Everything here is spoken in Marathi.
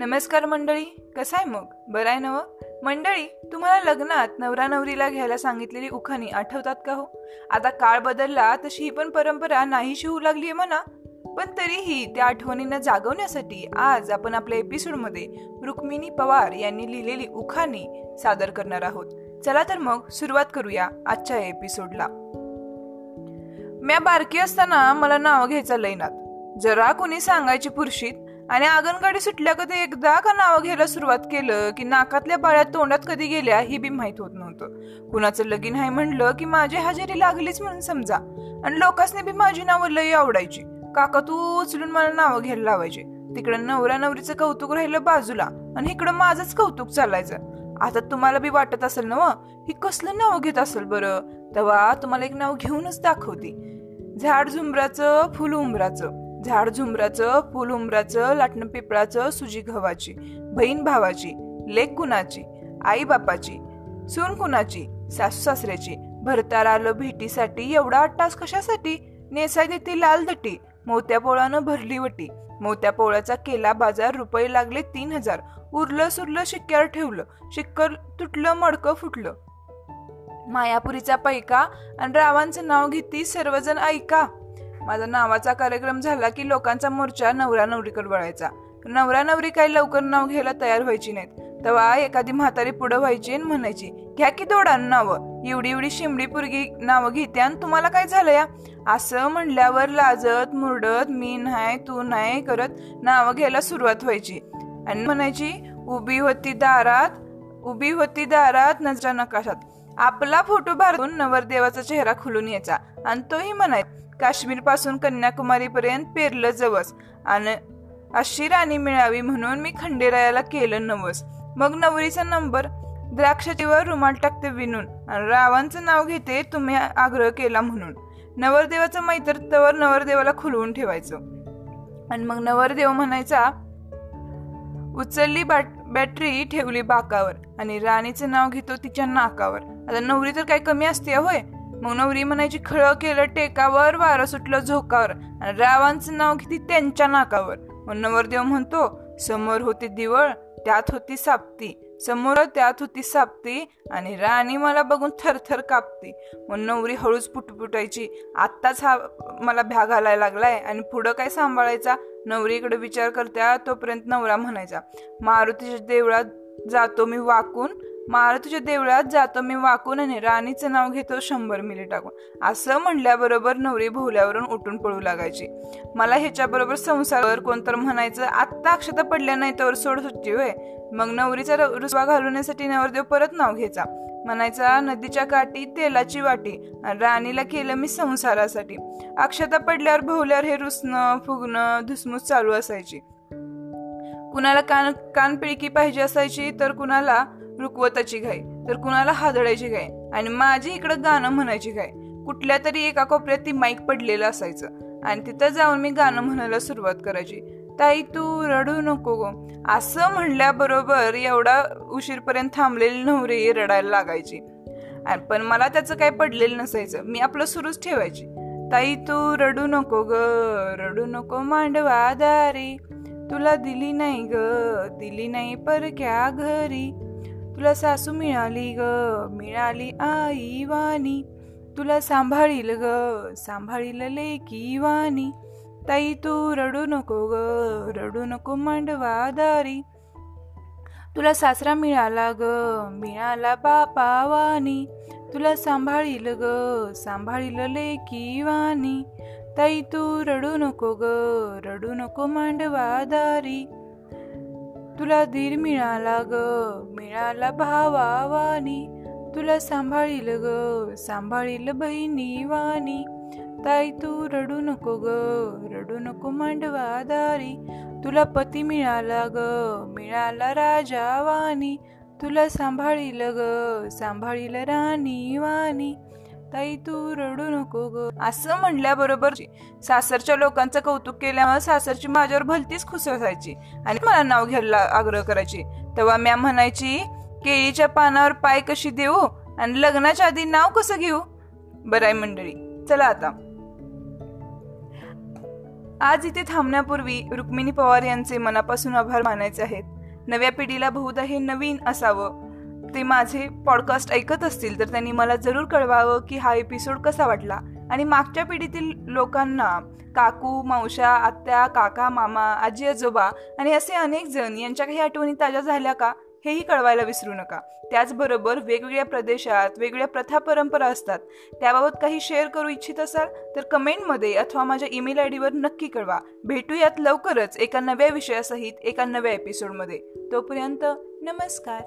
नमस्कार मंडळी कसं आहे मग? बरं आहे नव मंडळी तुम्हाला लग्नात नवरा नवरीला घ्यायला सांगितलेली उखाणी आठवतात का हो? आता काळ बदलला तशी ही पण परंपरा नाहीशी होऊ लागली आहे म्हणा. पण तरीही त्या आठवणींना जागवण्यासाठी आज आपण आपल्या एपिसोडमध्ये रुक्मिणी पवार यांनी लिहिलेली उखाणी सादर करणार आहोत. चला तर मग सुरुवात करूया आजच्या एपिसोडला. म्या बारकी असताना मला नाव घ्यायचं लैनात जरा कोणी सांगायची पुरुषीत आणि आगनगाडी सुटल्या कधी एकदा का नावं घ्यायला सुरुवात केलं की नाकातल्या बाळ्यात तोंडात कधी गेल्या हे बी माहीत होत नव्हतं. कुणाचं लगीन आहे म्हणलं की माझी हजेरी लागलीच म्हणून समजा. आणि लोकांनी बी माझी नावं लई आवडायची. काका तू उचलून मला नावं घ्यायला लावायचे. तिकडं नवरा नवरीचं कौतुक राहिलं बाजूला आणि इकडं माझंच कौतुक चालायचं. आता तुम्हाला बी वाटत असेल ना ही कसलं नाव घेत असेल बरं? तेव्हा तुम्हाला एक नाव घेऊनच दाखवते. झाड झुंबराचं फुल उंबराचं. झाड झुंबराचं फुल उंबराचं लाटणं पिपळाचं सुजी गव्हाची बहीण भावाची लेक कुणाची आई बापाची सून कुणाची सासू सासऱ्याची भरतार आलं भेटीसाठी एवढा अट्टास कशासाठी? नेसाय देते लाल दटी मोत्या पोळानं भरली वटी मोत्या पोळ्याचा केला बाजार रुपये लागले तीन हजार उरलं सुरलं शिक्क्यावर ठेवलं शिक्कर तुटलं मडकं फुटलं. मायापुरीचा पैका आणि रावांचं नाव घेती सर्वजण ऐका. माझा नावाचा कार्यक्रम झाला की लोकांचा मोर्चा नवरा नवरीकडे वळायचा. नवरा नवरी काही लवकर नाव घ्यायला तयार व्हायची नाहीत. तेव्हा एखादी म्हातारी पुढं व्हायची आणि म्हणायची घ्या की दोडा नावं. एवढी एवढी शिमडी पुरगी नावं घेते आणि तुम्हाला काय झालं या? असं म्हणल्यावर लाजत मुरडत मी नाही तू नाही करत नावं घ्यायला सुरुवात व्हायची. आणि म्हणायची उभी होती दारात उभी होती दारात नजरा नकाशात. आपला फोटो भारतून नवरदेवाचा चेहरा खुलून यायचा. आणि तोही म्हणायचा काश्मीरपासून कन्याकुमारी पर्यंत पेरलं जवस. आणि अशी राणी मिळावी म्हणून मी खंडेरायाला केलं नवस. मग नवरीचा नंबर द्राक्षतीवर रुमाल टाकते विनून. आणि रावांचं नाव घेते तुम्ही आग्रह केला म्हणून. नवरदेवाचं मैत्र तवर नवरदेवाला खुलवून ठेवायचं. आणि मग नवरदेव म्हणायचा उचलली बॅटरी ठेवली बाकावर. आणि राणीचं नाव घेतो तिच्या नाकावर. आता नवरी तर काय कमी असते होय? मग नवरी म्हणायची खळ केलं टेकावर वारं सुटलं झोकावर. आणि रावांचं नाव किती त्यांच्या नाकावर. मग नवरदेव म्हणतो समोर होती दिवळ त्यात होती सापती. समोर त्यात होती सापती. आणि राणी मला बघून थरथर कापती. मग नवरी हळूच पुटपुटायची आत्ताच हा मला भ्या घालायला लागलाय. आणि पुढं काय सांभाळायचा? नवरीकडे विचार करत्या तोपर्यंत नवरा म्हणायचा मारुतीच्या देवळात जातो मी वाकून. मारुतीच्या देवळात जातो मी वाकून आणि राणीचं नाव घेतो शंभर मिली टाकून. असं म्हणल्याबरोबर नवरी भोवल्यावरून उठून पळू लागायची. मला ह्याच्याबरोबर संसारावर कोणतर म्हणायचं आत्ता अक्षता पडल्या नाही तर सोड सुट्टी होय. मग नवरीचा रुसवा घालवण्यासाठी नवरदेव परत नाव घ्यायचा. म्हणायचा नदीच्या काठी तेलाची वाटी राणीला केलं मी संसारासाठी. अक्षता पडल्यावर भोवल्यावर हे रुसणं फुगणं धुसमूस चालू असायची. कुणाला कान कानपिळकी पाहिजे असायची तर कुणाला रुकवताची घाई तर कुणाला हादळायची घाई आणि माझी इकडं गाणं म्हणायची घाई. कुठल्या तरी एका कोपऱ्यात ती माईक पडलेलं असायचं आणि तिथं जाऊन मी गाणं म्हणायला सुरुवात करायची. ताई तू रडू नको गो. असं म्हणल्याबरोबर एवढा उशीरपर्यंत थांबलेली नवरी रडायला लागायची. पण मला त्याचं काय पडलेलं नसायचं. मी आपलं सुरूच ठेवायची. ताई तू रडू नको ग रडू नको मांडवा दारी. तुला दिली नाही ग दिली नाही परक्या घरी. तुला सासू मिळाली ग मिळाली आई वाणी. तुला सांभाळील ग सांभाळील लेकी वाणी. ताई तू रडू नको ग रडू नको मांडवा दारी. तुला सासरा मिळाला ग मिळाला बापा वाणी. तुला सांभाळील ग सांभाळील लेकी वाणी. ताई तू रडू नको ग रडू नको मांडवा दारी. तुला धीर मिळाला ग मिळाला भावा वाणी तुला सांभाळील ग सांभाळील बहिणी वाणी ताई तू रडू नको ग रडू नको मांडवा दारी. तुला पती मिळाला ग मिळाला राजा वाणी तुला सांभाळील ग सांभाळील राणी वाणी ताई तू रडू नको ग. असं म्हणल्याबरोबर सासरच्या लोकांचं कौतुक केल्यामुळे सासरची माझ्यावर भलतीच खुश असायची आणि मला नाव घ्यायला आग्रह करायची. तेव्हा म्या म्हणायची केळीच्या पानावर पाय कशी देऊ आणि लग्नाच्या आधी नाव कसं घेऊ? बराय मंडळी चला आता. आज इथे थांबण्यापूर्वी रुक्मिणी पवार यांचे मनापासून आभार मानायचे आहेत. नव्या पिढीला बहुधा हे नवीन असावं. ते माझे पॉडकास्ट ऐकत असतील तर त्यांनी मला जरूर कळवावं की हा एपिसोड कसा वाटला. आणि मागच्या पिढीतील लोकांना काकू मावशा आत्या काका मामा आजी आजोबा आणि असे अनेक जण यांच्या काही आठवणी ताज्या झाल्या का हेही कळवायला विसरू नका. त्याचबरोबर वेगवेगळ्या प्रदेशात वेगवेगळ्या प्रथा परंपरा असतात. त्याबाबत काही शेअर करू इच्छित असाल तर कमेंटमध्ये अथवा माझ्या ईमेल आय डीवर नक्की कळवा. भेटूयात लवकरच एका नव्या विषयासहित एका नव्या एपिसोडमध्ये तोपर्यंत नमस्कार.